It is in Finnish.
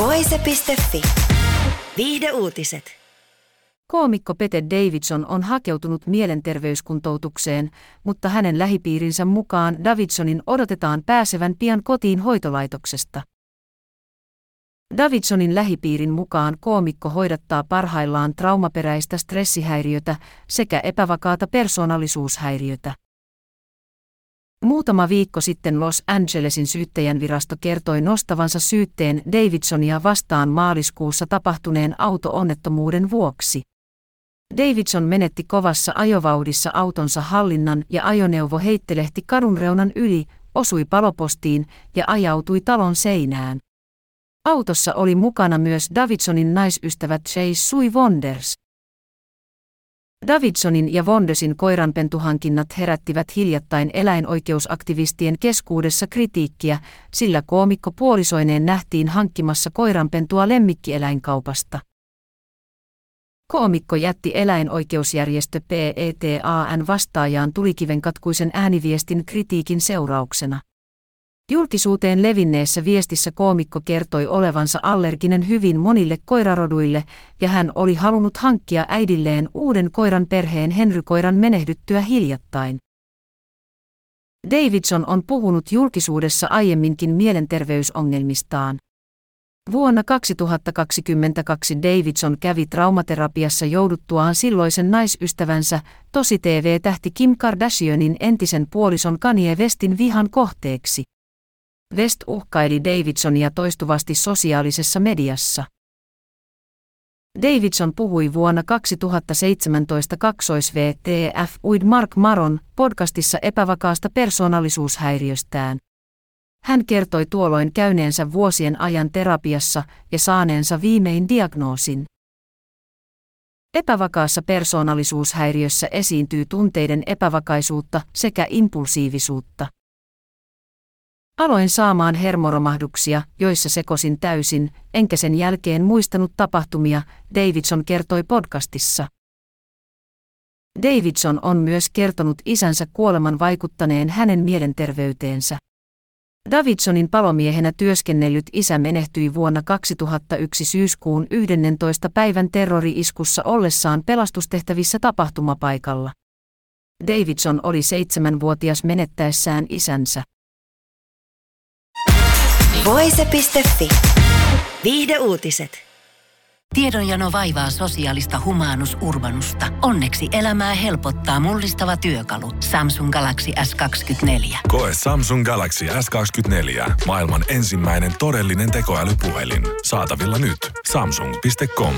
Voise.fi. Viihde uutiset. Koomikko Pete Davidson on hakeutunut mielenterveyskuntoutukseen, mutta hänen lähipiirinsä mukaan Davidsonin odotetaan pääsevän pian kotiin hoitolaitoksesta. Davidsonin lähipiirin mukaan koomikko hoidattaa parhaillaan traumaperäistä stressihäiriötä sekä epävakaata persoonallisuushäiriötä. Muutama viikko sitten Los Angelesin syyttäjän virasto kertoi nostavansa syytteen Davidsonia vastaan maaliskuussa tapahtuneen auto-onnettomuuden vuoksi. Davidson menetti kovassa ajovauhdissa autonsa hallinnan ja ajoneuvo heittelehti kadunreunan yli, osui palopostiin ja ajautui talon seinään. Autossa oli mukana myös Davidsonin naisystävä Chase Sui Wonders. Davidsonin ja Wondersin koiranpentuhankinnat herättivät hiljattain eläinoikeusaktivistien keskuudessa kritiikkiä, sillä koomikko puolisoineen nähtiin hankkimassa koiranpentua lemmikkieläinkaupasta. Koomikko jätti eläinoikeusjärjestö PETAN vastaajaan tulikiven katkuisen ääniviestin kritiikin seurauksena. Julkisuuteen levinneessä viestissä koomikko kertoi olevansa allerginen hyvin monille koiraroduille ja hän oli halunnut hankkia äidilleen uuden koiran perheen Henry-koiran menehdyttyä hiljattain. Davidson on puhunut julkisuudessa aiemminkin mielenterveysongelmistaan. Vuonna 2022 Davidson kävi traumaterapiassa jouduttuaan silloisen naisystävänsä, tosi TV-tähti Kim Kardashianin entisen puolison Kanye Westin vihan kohteeksi. West uhkaili Davidsonia toistuvasti sosiaalisessa mediassa. Davidson puhui vuonna 2017 kaksois VTF Uid Mark Maron podcastissa epävakaasta persoonallisuushäiriöstään. Hän kertoi tuolloin käyneensä vuosien ajan terapiassa ja saaneensa viimein diagnoosin. Epävakaassa persoonallisuushäiriössä esiintyy tunteiden epävakaisuutta sekä impulsiivisuutta. Aloin saamaan hermoromahduksia, joissa sekosin täysin, enkä sen jälkeen muistanut tapahtumia, Davidson kertoi podcastissa. Davidson on myös kertonut isänsä kuoleman vaikuttaneen hänen mielenterveyteensä. Davidsonin palomiehenä työskennellyt isä menehtyi vuonna 2001 syyskuun 11. päivän terrori-iskussa ollessaan pelastustehtävissä tapahtumapaikalla. Davidson oli seitsemänvuotias menettäessään isänsä. Voise.fi. Viihde uutiset. Tiedonjano vaivaa sosiaalista humanus urbanusta. Onneksi elämää helpottaa mullistava työkalu. Samsung Galaxy S24. Koe Samsung Galaxy S24. Maailman ensimmäinen todellinen tekoälypuhelin. Saatavilla nyt. Samsung.com.